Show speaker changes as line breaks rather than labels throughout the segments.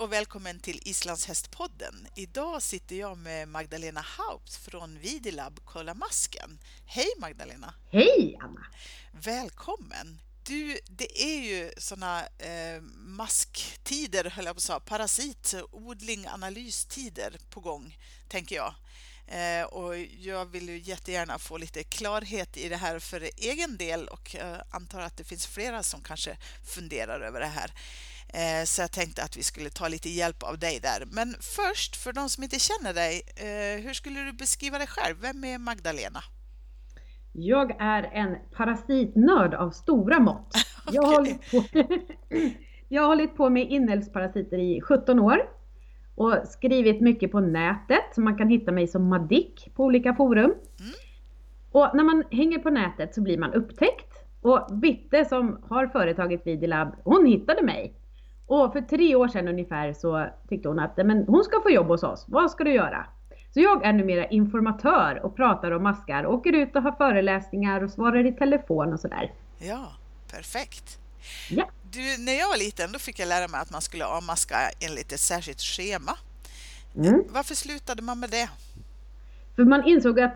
och välkommen till Islandshästpodden. Idag sitter jag med Magdalena Haupt från Vidilab Kolla Masken. Hej Magdalena!
Hej Anna!
Välkommen! Du, det är ju sådana eh, masktider, höll jag på att säga, parasit, odling, analystider på gång, tänker jag. Eh, och jag vill ju jättegärna få lite klarhet i det här för egen del och jag antar att det finns flera som kanske funderar över det här. Eh, så jag tänkte att vi skulle ta lite hjälp av dig där. Men först, för de som inte känner dig, eh, hur skulle du beskriva dig själv? Vem är Magdalena?
Jag är en parasitnörd av stora mått. okay. jag, har hållit på, jag har hållit på med inälvsparasiter i 17 år och skrivit mycket på nätet. Så man kan hitta mig som Madik på olika forum. Mm. Och när man hänger på nätet så blir man upptäckt. Och Bitte som har företaget Vidilab, hon hittade mig. Och för tre år sedan ungefär så tyckte hon att men hon ska få jobb hos oss. Vad ska du göra? Så jag är numera informatör och pratar om maskar, åker ut och har föreläsningar och svarar i telefon och sådär.
Ja, perfekt.
Ja.
Du, när jag var liten då fick jag lära mig att man skulle avmaska enligt ett särskilt schema.
Mm.
Varför slutade man med det?
För man insåg att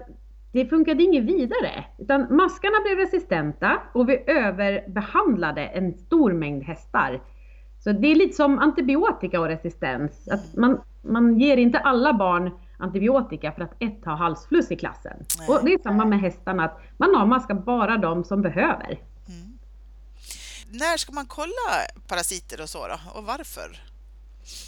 det funkade inget vidare. Utan maskarna blev resistenta och vi överbehandlade en stor mängd hästar. Så det är lite som antibiotika och resistens. Att man, man ger inte alla barn antibiotika för att ett har halsfluss i klassen. Nej. Och det är samma med hästarna, att man avmaskar bara de som behöver. Mm.
När ska man kolla parasiter och så då, och varför?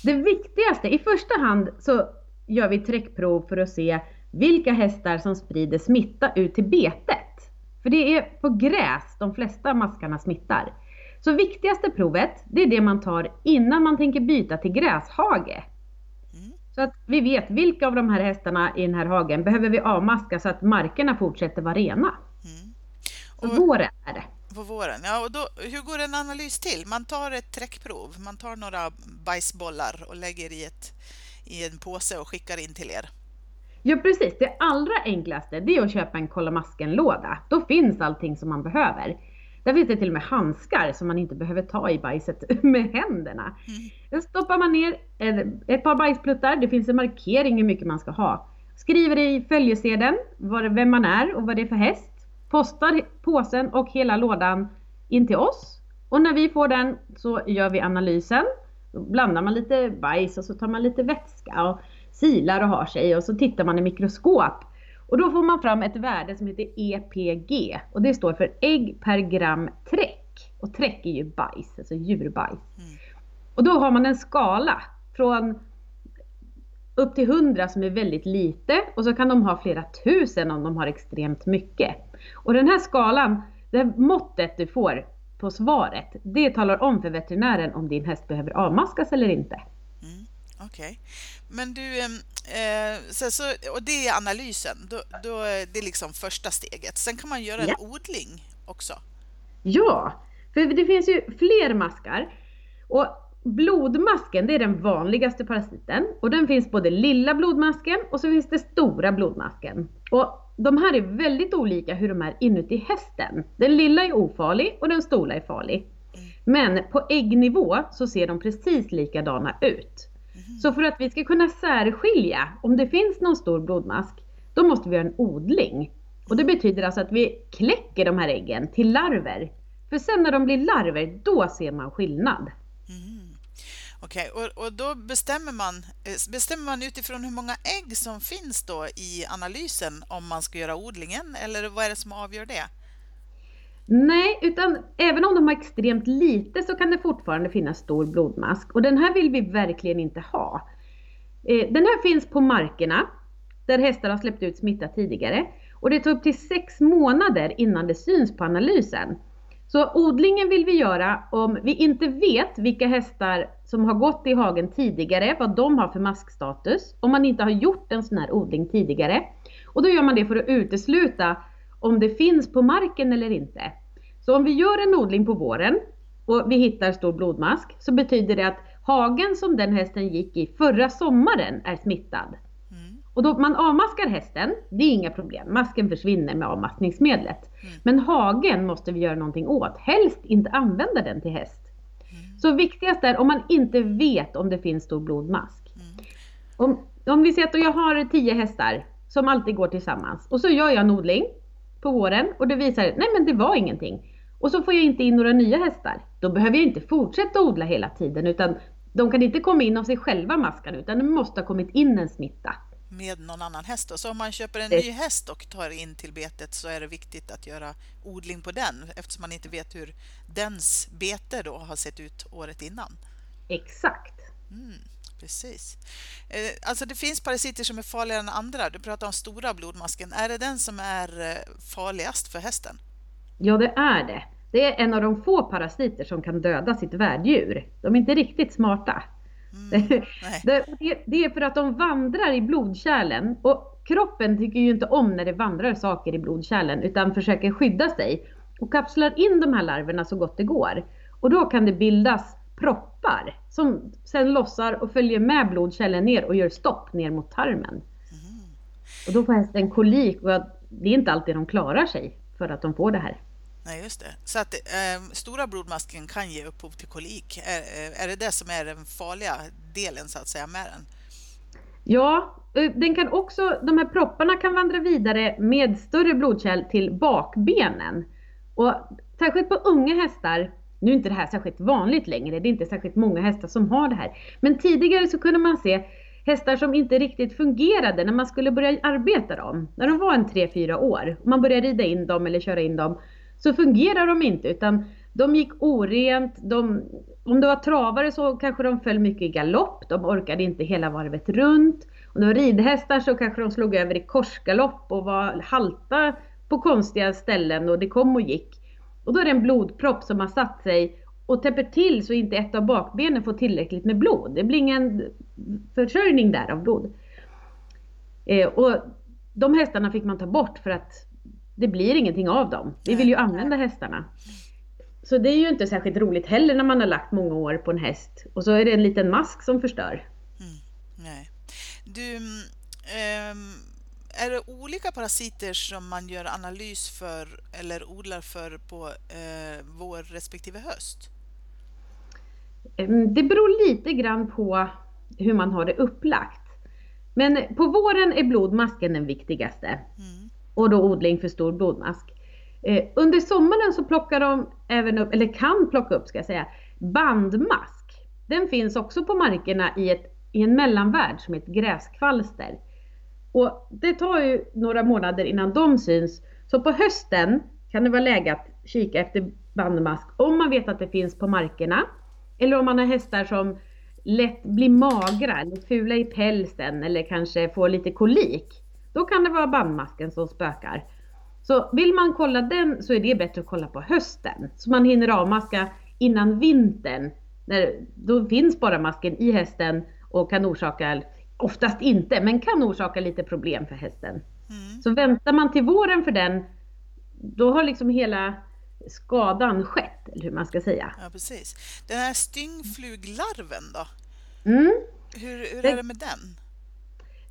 Det viktigaste, i första hand så gör vi träckprov för att se vilka hästar som sprider smitta ut till betet. För det är på gräs de flesta maskarna smittar. Så viktigaste provet, det är det man tar innan man tänker byta till gräshage. Mm. Så att vi vet vilka av de här hästarna i den här hagen behöver vi avmaska så att markerna fortsätter vara rena. Mm. Och, så våren är det.
På våren, ja. Och då, hur går en analys till? Man tar ett träckprov, man tar några bajsbollar och lägger i, ett, i en påse och skickar in till er.
Ja precis, det allra enklaste det är att köpa en kolla masken-låda. Då finns allting som man behöver. Där finns det till och med handskar som man inte behöver ta i bajset med händerna. Mm. Då stoppar man ner ett par bajspluttar, det finns en markering hur mycket man ska ha. Skriver i följesedeln vem man är och vad det är för häst. Postar påsen och hela lådan in till oss. Och när vi får den så gör vi analysen. Då blandar man lite bajs och så tar man lite vätska och silar och har sig och så tittar man i mikroskop och då får man fram ett värde som heter EPG och det står för ägg per gram träck. Och träck är ju bajs, alltså djurbajs. Mm. Och då har man en skala från upp till 100 som är väldigt lite och så kan de ha flera tusen om de har extremt mycket. Och den här skalan, det här måttet du får på svaret, det talar om för veterinären om din häst behöver avmaskas eller inte.
Okej. Okay. Men du, eh, så, så, och det är analysen, då, då, det är liksom första steget. Sen kan man göra ja. en odling också.
Ja, för det finns ju fler maskar. Och blodmasken, det är den vanligaste parasiten. Och den finns både lilla blodmasken och så finns det stora blodmasken. Och de här är väldigt olika hur de är inuti hästen. Den lilla är ofarlig och den stora är farlig. Mm. Men på äggnivå så ser de precis likadana ut. Mm. Så för att vi ska kunna särskilja om det finns någon stor blodmask, då måste vi göra en odling. Och det betyder alltså att vi kläcker de här äggen till larver. För sen när de blir larver, då ser man skillnad.
Mm. Okej, okay. och, och, då bestämmer man, eh, bestämmer man utifrån hur många ägg som finns då i analysen om man ska göra odlingen, eller vad är det som avgör det?
Nej, utan även om de har extremt lite så kan det fortfarande finnas stor blodmask och den här vill vi verkligen inte ha. Eh, den här finns på markerna där hästar har släppt ut smitta tidigare och det tar upp till sex månader innan det syns på analysen. Så odlingen vill vi göra om vi inte vet vilka hästar som har gått i hagen tidigare, vad de har för maskstatus, om man inte har gjort en sån här odling tidigare. Och då gör man det för att utesluta om det finns på marken eller inte. Så om vi gör en odling på våren och vi hittar stor blodmask så betyder det att hagen som den hästen gick i förra sommaren är smittad. Mm. Och då man avmaskar hästen, det är inga problem. Masken försvinner med avmaskningsmedlet. Mm. Men hagen måste vi göra någonting åt. Helst inte använda den till häst. Mm. Så viktigast är om man inte vet om det finns stor blodmask.
Mm.
Om, om vi säger att jag har tio hästar som alltid går tillsammans och så gör jag en odling på våren och det visar nej men det var ingenting. Och så får jag inte in några nya hästar. Då behöver jag inte fortsätta odla hela tiden utan de kan inte komma in av sig själva maskarna utan det måste ha kommit in en smitta.
Med någon annan häst då. Så om man köper en
Det-
ny häst och tar in till betet så är det viktigt att göra odling på den eftersom man inte vet hur dens bete då har sett ut året innan.
Exakt.
Mm, precis. Eh, Alltså det finns parasiter som är farligare än andra. Du pratar om stora blodmasken. Är det den som är eh, farligast för hästen?
Ja det är det. Det är en av de få parasiter som kan döda sitt värddjur. De är inte riktigt smarta.
Mm,
det- det är för att de vandrar i blodkärlen och kroppen tycker ju inte om när det vandrar saker i blodkärlen utan försöker skydda sig och kapslar in de här larverna så gott det går. Och då kan det bildas proppar som sen lossar och följer med blodkärlen ner och gör stopp ner mot tarmen. Och då får hästen kolik och det är inte alltid de klarar sig för att de får det här.
Nej, just det. Så att eh, stora blodmasken kan ge upphov till kolik. Är, eh, är det det som är den farliga delen så att säga med den?
Ja, eh, den kan också, de här propparna kan vandra vidare med större blodkärl till bakbenen. Och särskilt på unga hästar, nu är inte det här särskilt vanligt längre, det är inte särskilt många hästar som har det här. Men tidigare så kunde man se hästar som inte riktigt fungerade när man skulle börja arbeta dem. När de var en 3-4 år, och man började rida in dem eller köra in dem, så fungerar de inte utan de gick orent, de, om det var travare så kanske de föll mycket i galopp, de orkade inte hela varvet runt. Om det var ridhästar så kanske de slog över i korsgalopp och var halta på konstiga ställen och det kom och gick. Och då är det en blodpropp som har satt sig och täpper till så inte ett av bakbenen får tillräckligt med blod. Det blir ingen försörjning där av blod. Eh, och de hästarna fick man ta bort för att det blir ingenting av dem. Vi vill ju använda hästarna. Så det är ju inte särskilt roligt heller när man har lagt många år på en häst och så är det en liten mask som förstör.
Nej. Du, mm, ehm, är det olika parasiter som man gör analys för eller odlar för på eh, vår respektive höst?
Det beror lite grann på hur man har det upplagt. Men på våren är blodmasken den viktigaste.
Mm.
Och då odling för stor blodmask. Eh, Under sommaren så plockar de även upp, eller kan plocka upp ska jag säga, bandmask. Den finns också på markerna i, ett, i en mellanvärld som heter gräskvalster. Och det tar ju några månader innan de syns. Så på hösten kan det vara läge att kika efter bandmask om man vet att det finns på markerna. Eller om man har hästar som lätt blir magra eller fula i pälsen eller kanske får lite kolik. Då kan det vara bandmasken som spökar. Så vill man kolla den så är det bättre att kolla på hösten. Så man hinner avmaska innan vintern. När, då finns bara masken i hästen och kan orsaka, oftast inte, men kan orsaka lite problem för hästen.
Mm.
Så väntar man till våren för den, då har liksom hela skadan skett, eller hur man ska säga.
Ja, precis. Den här styngfluglarven då?
Mm.
Hur, hur
Det-
är det med den?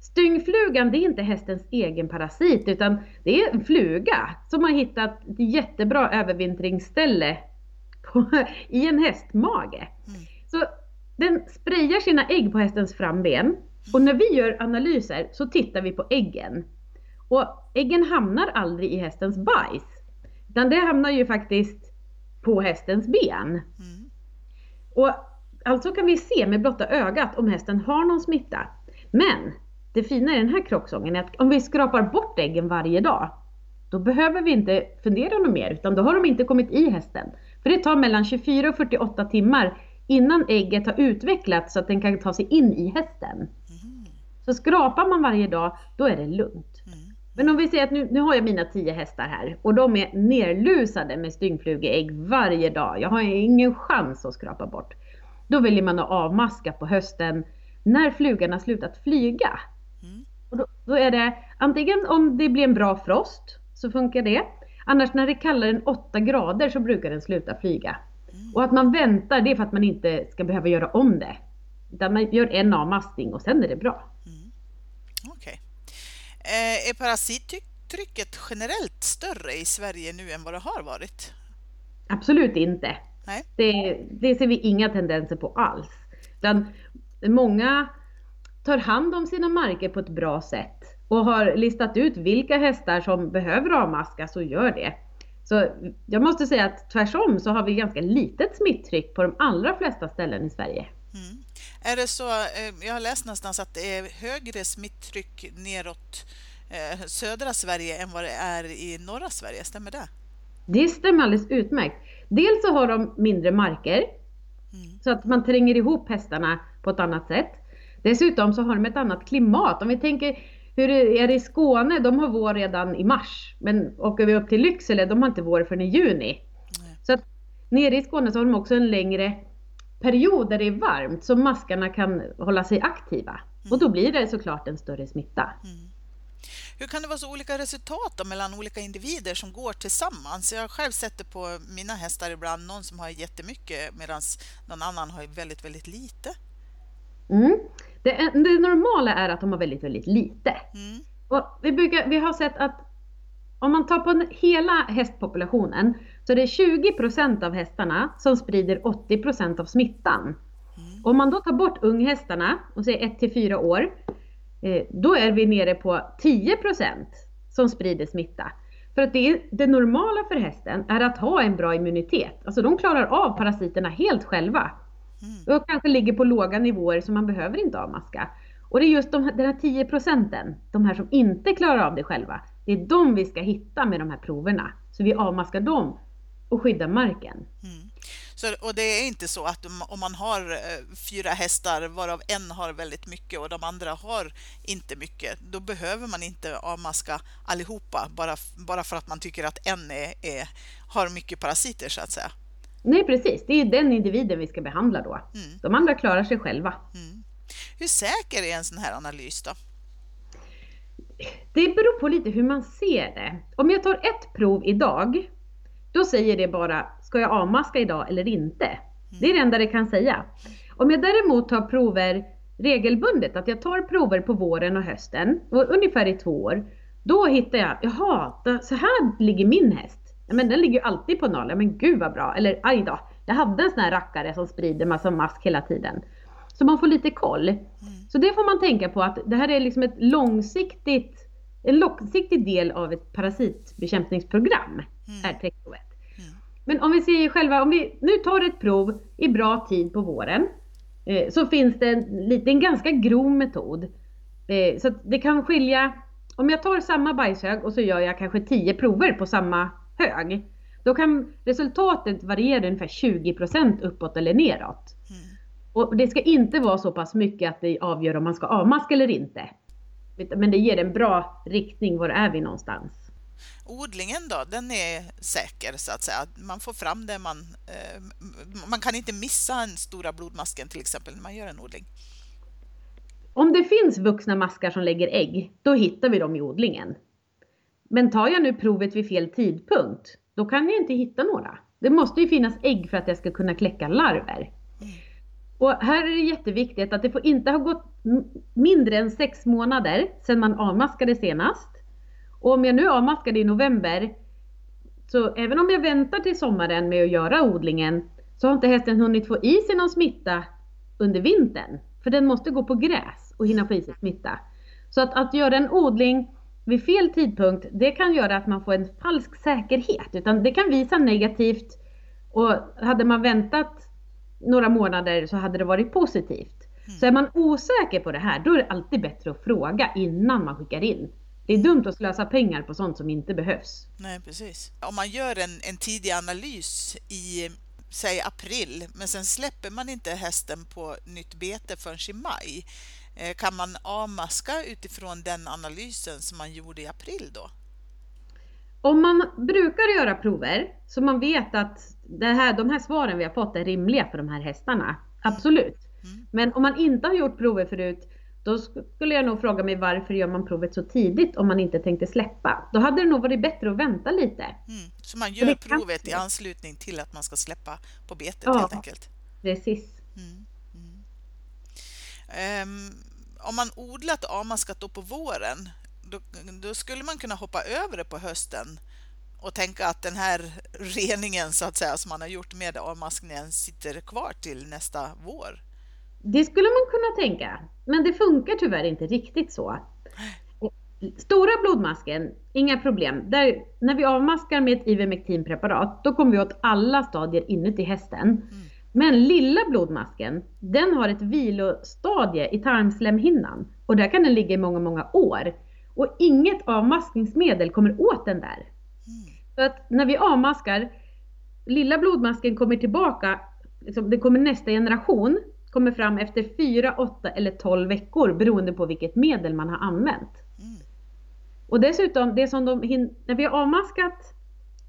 Styngflugan det är inte hästens egen parasit utan det är en fluga som har hittat ett jättebra övervintringsställe på, i en hästmage.
Mm.
Så den sprayar sina ägg på hästens framben och när vi gör analyser så tittar vi på äggen. Och äggen hamnar aldrig i hästens bajs. Utan det hamnar ju faktiskt på hästens ben.
Mm.
Och alltså kan vi se med blotta ögat om hästen har någon smitta. Men det fina i den här krocksången är att om vi skrapar bort äggen varje dag, då behöver vi inte fundera något mer, utan då har de inte kommit i hästen. För det tar mellan 24 och 48 timmar innan ägget har utvecklats så att den kan ta sig in i hästen.
Mm.
Så skrapar man varje dag, då är det lugnt.
Mm.
Men om vi säger att nu, nu har jag mina 10 hästar här och de är nerlusade med styngflugeägg varje dag. Jag har ingen chans att skrapa bort. Då väljer man att avmaska på hösten när flugan har slutat flyga.
Mm.
Och då, då är det antingen om det blir en bra frost så funkar det. Annars när det är kallare än 8 grader så brukar den sluta flyga. Och att man väntar det är för att man inte ska behöva göra om det. Utan man gör en avmaskning och sen är det bra.
Okej. Eh, är parasittrycket generellt större i Sverige nu än vad det har varit?
Absolut inte.
Nej.
Det, det ser vi inga tendenser på alls. Utan många tar hand om sina marker på ett bra sätt och har listat ut vilka hästar som behöver avmaskas och gör det. Så jag måste säga att tvärsom så har vi ganska litet smittryck på de allra flesta ställen i Sverige.
Mm. Är det så, eh, jag har läst någonstans att det är högre smittryck neråt eh, södra Sverige än vad det är i norra Sverige, stämmer det?
Det stämmer alldeles utmärkt. Dels så har de mindre marker, mm. så att man tränger ihop hästarna på ett annat sätt. Dessutom så har de ett annat klimat. Om vi tänker hur är det i Skåne? De har vår redan i mars. Men åker vi upp till Lycksele, de har inte vår förrän i juni. Nej. Så att nere i Skåne så har de också en längre period där det är varmt så maskarna kan hålla sig aktiva. Mm. Och då blir det såklart en större smitta. Mm.
Hur kan det vara så olika resultat mellan olika individer som går tillsammans? Jag har själv sett det på mina hästar ibland, någon som har jättemycket medan någon annan har väldigt, väldigt lite.
Mm. Det, det, normala är att de har väldigt, väldigt lite. Mm. Och vi, brukar, vi har sett att om man tar på hela hästpopulationen så är det 20% av hästarna som sprider 80% av smittan. Mm. Om man då tar bort unghästarna och säger 1 till 4 år, eh, då är vi nere på 10% som sprider smitta. För att det, det normala för hästen är att ha en bra immunitet. Alltså de klarar av parasiterna helt själva. Mm. Och kanske ligger på låga nivåer så man behöver inte avmaska. Och det är just de, den här 10 procenten, de här som inte klarar av det själva, det är de vi ska hitta med de här proverna. Så vi avmaskar dem och skyddar marken. Mm.
Så, och det är inte så att om man har eh, fyra hästar varav en har väldigt mycket och de andra har inte mycket, då behöver man inte avmaska allihopa bara, bara för att man tycker att en är, är, har mycket parasiter så att säga.
Nej precis, det är den individen vi ska behandla då. Mm. De andra klarar sig själva. Mm.
Hur säker är en sån här analys då?
Det beror på lite hur man ser det. Om jag tar ett prov idag, då säger det bara, ska jag avmaska idag eller inte? Mm. Det är det enda det kan säga. Om jag däremot tar prover regelbundet, att jag tar prover på våren och hösten, och ungefär i två år, då hittar jag, jaha, så här ligger min häst men den ligger ju alltid på noll. Men gud vad bra. Eller aj då, jag hade en sån här rackare som sprider massa mask hela tiden. Så man får lite koll. Mm. Så det får man tänka på att det här är liksom ett långsiktigt, en långsiktig del av ett parasitbekämpningsprogram. Mm. Är täckprovet. Mm. Men om vi ser själva, om vi nu tar ett prov i bra tid på våren. Eh, så finns det en, en ganska grov metod. Eh, så det kan skilja, om jag tar samma bajshög och så gör jag kanske 10 prover på samma hög, då kan resultatet variera ungefär 20% uppåt eller neråt. Mm. Och det ska inte vara så pass mycket att det avgör om man ska avmaska eller inte. Men det ger en bra riktning, var är vi någonstans?
Odlingen då, den är säker så att säga. Man får fram det man... Eh, man kan inte missa en stora blodmasken till exempel när man gör en odling.
Om det finns vuxna maskar som lägger ägg, då hittar vi dem i odlingen. Men tar jag nu provet vid fel tidpunkt, då kan jag inte hitta några. Det måste ju finnas ägg för att jag ska kunna kläcka larver. Och här är det jätteviktigt att det får inte ha gått mindre än sex månader sedan man avmaskade senast. Och om jag nu avmaskade i november, så även om jag väntar till sommaren med att göra odlingen, så har inte hästen hunnit få i sig någon smitta under vintern. För den måste gå på gräs och hinna få i sig smitta. Så att, att göra en odling vid fel tidpunkt, det kan göra att man får en falsk säkerhet. Utan det kan visa negativt och hade man väntat några månader så hade det varit positivt. Mm. Så är man osäker på det här, då är det alltid bättre att fråga innan man skickar in. Det är dumt att slösa pengar på sånt som inte behövs.
Nej, precis. Om man gör en, en tidig analys i säg april, men sen släpper man inte hästen på nytt bete förrän i maj. Eh, kan man avmaska utifrån den analysen som man gjorde i april då?
Om man brukar göra prover så man vet att det här, de här svaren vi har fått är rimliga för de här hästarna, absolut. Mm. Men om man inte har gjort prover förut, då skulle jag nog fråga mig varför gör man provet så tidigt om man inte tänkte släppa? Då hade det nog varit bättre att vänta lite. Mm.
Så man gör provet i anslutning till att man ska släppa på betet ja, helt enkelt?
precis. Mm.
Um, om man odlat avmaskat då på våren, då, då, skulle man kunna hoppa över det på hösten och tänka att den här reningen så att säga som man har gjort med avmaskningen sitter kvar till nästa vår.
Det skulle man kunna tänka, men det funkar tyvärr inte riktigt så. Stora blodmasken, inga problem. Där, när vi avmaskar med ett Ivermectinpreparat, då kommer vi åt alla stadier inuti hästen. Mm. Men lilla blodmasken, den har ett vilostadie i tarmslemhinnan och där kan den ligga i många, många år. Och inget avmaskningsmedel kommer åt den där. Mm. Så att när vi avmaskar, lilla blodmasken kommer tillbaka, liksom, det kommer nästa generation, kommer fram efter 4, 8 eller 12 veckor beroende på vilket medel man har använt. Mm. Och dessutom, det som de när vi har avmaskat,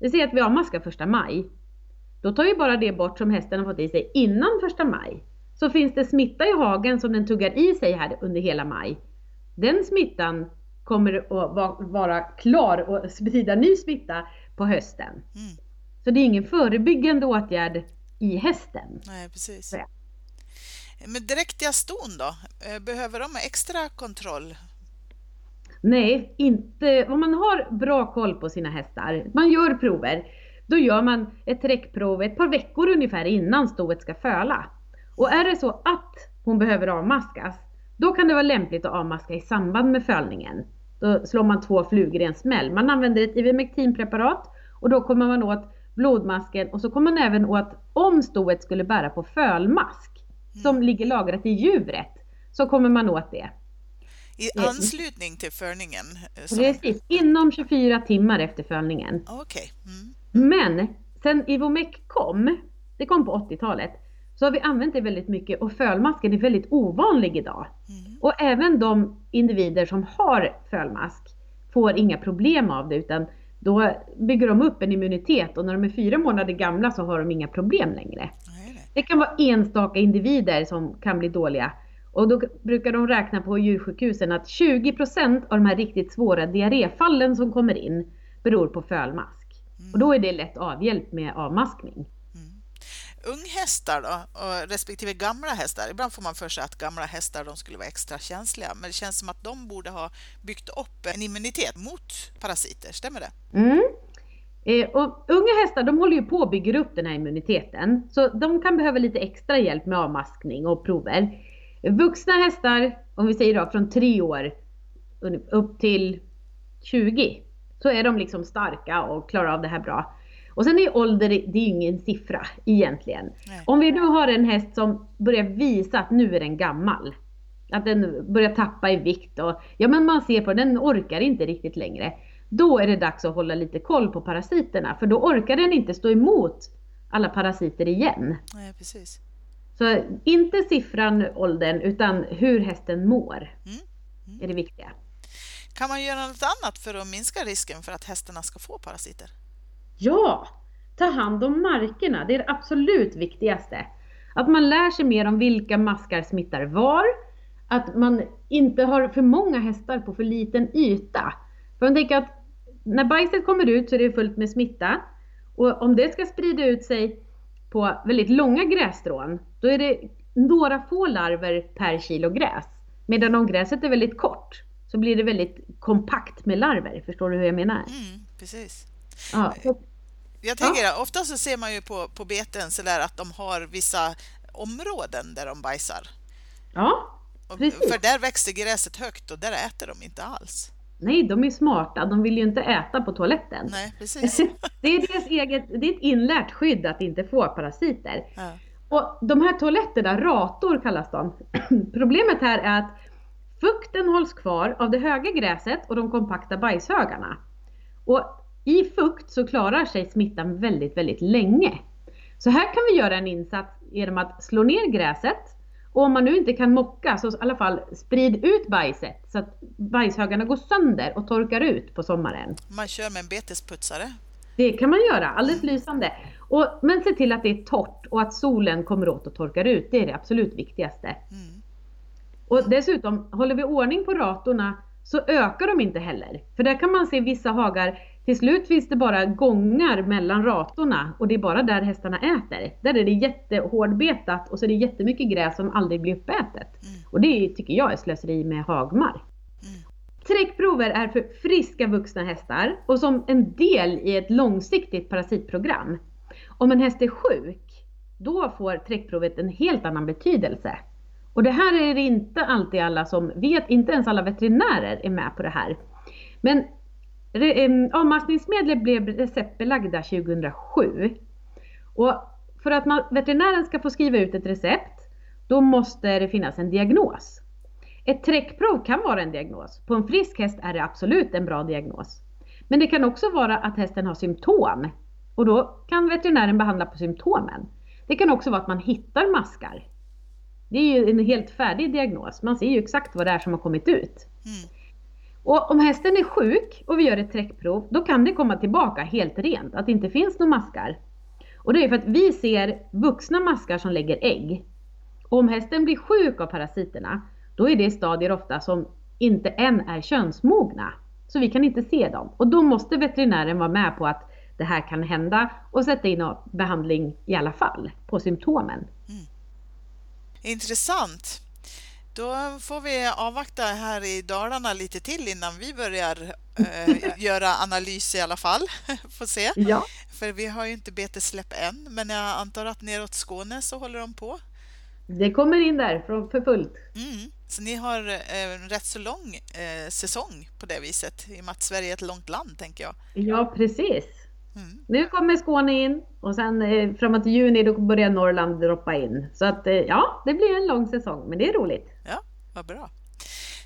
vi säger att vi avmaskar första maj, då tar ju bara det bort som hästen har fått i sig innan första maj. Så finns det smitta i hagen som den tuggar i sig här under hela maj. Den smittan kommer att vara klar och sprida ny smitta på hösten. Mm. Så det är ingen förebyggande åtgärd i hästen.
Nej, precis. Men dräktiga ston då? Eh, behöver de extra kontroll?
Nej, inte om man har bra koll på sina hästar. Man gör prover. Då gör man ett träckprov ett par veckor ungefär innan stoet ska föla. Och är det så att hon behöver avmaskas, då kan det vara lämpligt att avmaska i samband med fölningen. Då slår man två flugor i en smäll. Man använder ett Ivermectinpreparat och då kommer man åt blodmasken och så kommer man även åt om stoet skulle bära på fölmask som ligger lagrat i djuret så kommer man åt det.
I anslutning till fölningen?
Eh, som... Precis, inom 24 timmar efter fölningen.
Okay. Mm.
Men sen Ivomec kom, det kom på 80-talet, så har vi använt det väldigt mycket och fölmasken är väldigt ovanlig idag. Mm. Och även de individer som har fölmask får inga problem av det utan då bygger de upp en immunitet och när de är fyra månader gamla så har de inga problem längre. Det kan vara enstaka individer som kan bli dåliga. Och då brukar de räkna på djursjukhusen att 20% av de här riktigt svåra diarréfallen som kommer in beror på fölmask. Mm. Och då är det lätt avhjälpt med avmaskning. Mm.
Unghästar då, och respektive gamla hästar. Ibland får man för sig att gamla hästar de skulle vara extra känsliga, men det känns som att de borde ha byggt upp en immunitet mot parasiter, stämmer det?
Mm. Eh, och unga hästar de håller ju på att bygga upp den här immuniteten. Så de kan behöva lite extra hjälp med avmaskning och prover. Vuxna hästar, om vi säger då från 3 år upp till 20, så är de liksom starka och klarar av det här bra. Och sen är ålder, det är ingen siffra egentligen. Nej. Om vi nu har en häst som börjar visa att nu är den gammal. Att den börjar tappa i vikt och ja men man ser på den, den orkar inte riktigt längre. Då är det dags att hålla lite koll på parasiterna för då orkar den inte stå emot alla parasiter igen.
Nej, precis.
Så inte siffran, åldern, utan hur hästen mår mm. Mm. är det viktiga.
Kan man göra något annat för att minska risken för att hästarna ska få parasiter?
Ja, ta hand om markerna. Det är det absolut viktigaste. Att man lär sig mer om vilka maskar smittar var. Att man inte har för många hästar på för liten yta. För man tänker att när bajset kommer ut så är det fullt med smitta. Och om det ska sprida ut sig på väldigt långa grässtrån, då är det några få larver per kilo gräs. Medan om gräset är väldigt kort så blir det väldigt kompakt med larver. Förstår du hur jag menar?
Mm, precis. Ja, Jag tänker, ja. ofta så ser man ju på, på beten så där att de har vissa områden där de bajsar.
Ja, precis.
För där växer gräset högt och där äter de inte alls.
Nej, de är smarta. De vill ju inte äta på toaletten.
Nej, precis.
det är deras eget, det är ett inlärt skydd att inte få parasiter. Ja. Och de här toaletterna, rator kallas de. Problemet här är att fukten hålls kvar av det höga gräset och de kompakta bajshögarna. Och i fukt så klarar sig smittan väldigt, väldigt länge. Så här kan vi göra en insats genom att slå ner gräset och om man nu inte kan mocka så i alla fall sprid ut bajset så att bajshögarna går sönder och torkar ut på sommaren.
Man kör med en betesputsare?
Det kan man göra, alldeles lysande. Och, men se till att det är torrt och att solen kommer åt och torkar ut. Det är det absolut viktigaste. Mm. Och dessutom, håller vi ordning på ratorna så ökar de inte heller. För där kan man se vissa hagar till slut finns det bara gångar mellan ratorna och det är bara där hästarna äter. Där är det jättehårdbetat och så är det jättemycket gräs som aldrig blir uppätet. Mm. Och det tycker jag är slöseri med hagmark. Mm. Träckprover är för friska vuxna hästar och som en del i ett långsiktigt parasitprogram. Om en häst är sjuk, då får träckprovet en helt annan betydelse. Och det här är det inte alltid alla som vet, inte ens alla veterinärer är med på det här. Men avmaskningsmedlet blev receptbelagda 2007. Och för att man, veterinären ska få skriva ut ett recept, då måste det finnas en diagnos. Ett träckprov kan vara en diagnos. På en frisk häst är det absolut en bra diagnos. Men det kan också vara att hästen har symptom och då kan veterinären behandla på symptomen. Det kan också vara att man hittar maskar. Det är ju en helt färdig diagnos. Man ser ju exakt vad det är som har kommit ut. Mm. Och om hästen är sjuk och vi gör ett träckprov, då kan det komma tillbaka helt rent, att det inte finns några maskar. Och det är för att vi ser vuxna maskar som lägger ägg. Och om hästen blir sjuk av parasiterna, då är det stadier ofta som inte än är könsmogna. Så vi kan inte se dem. Och då måste veterinären vara med på att det här kan hända och sätta in behandling i alla fall på symptomen. Mm.
Intressant. Då får vi avvakta här i Dalarna lite till innan vi börjar eh, göra analys i alla fall. Får se.
Ja.
För vi har ju inte betesläpp än, men jag antar att neråt Skåne så håller de på.
Det kommer in där för fullt.
Mm. Så ni har eh, en rätt så lång eh, säsong på det viset, i och med att Sverige är ett långt land, tänker jag.
Ja, precis. Mm. Nu kommer Skåne in och sen eh, framåt juni då börjar Norrland droppa in. Så att ja, det blir en lång säsong, men det är roligt.
Ja, vad bra.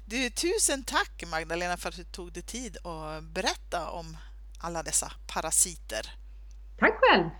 Du, tusen tack Magdalena för att du tog dig tid att berätta om alla dessa parasiter.
Tack själv!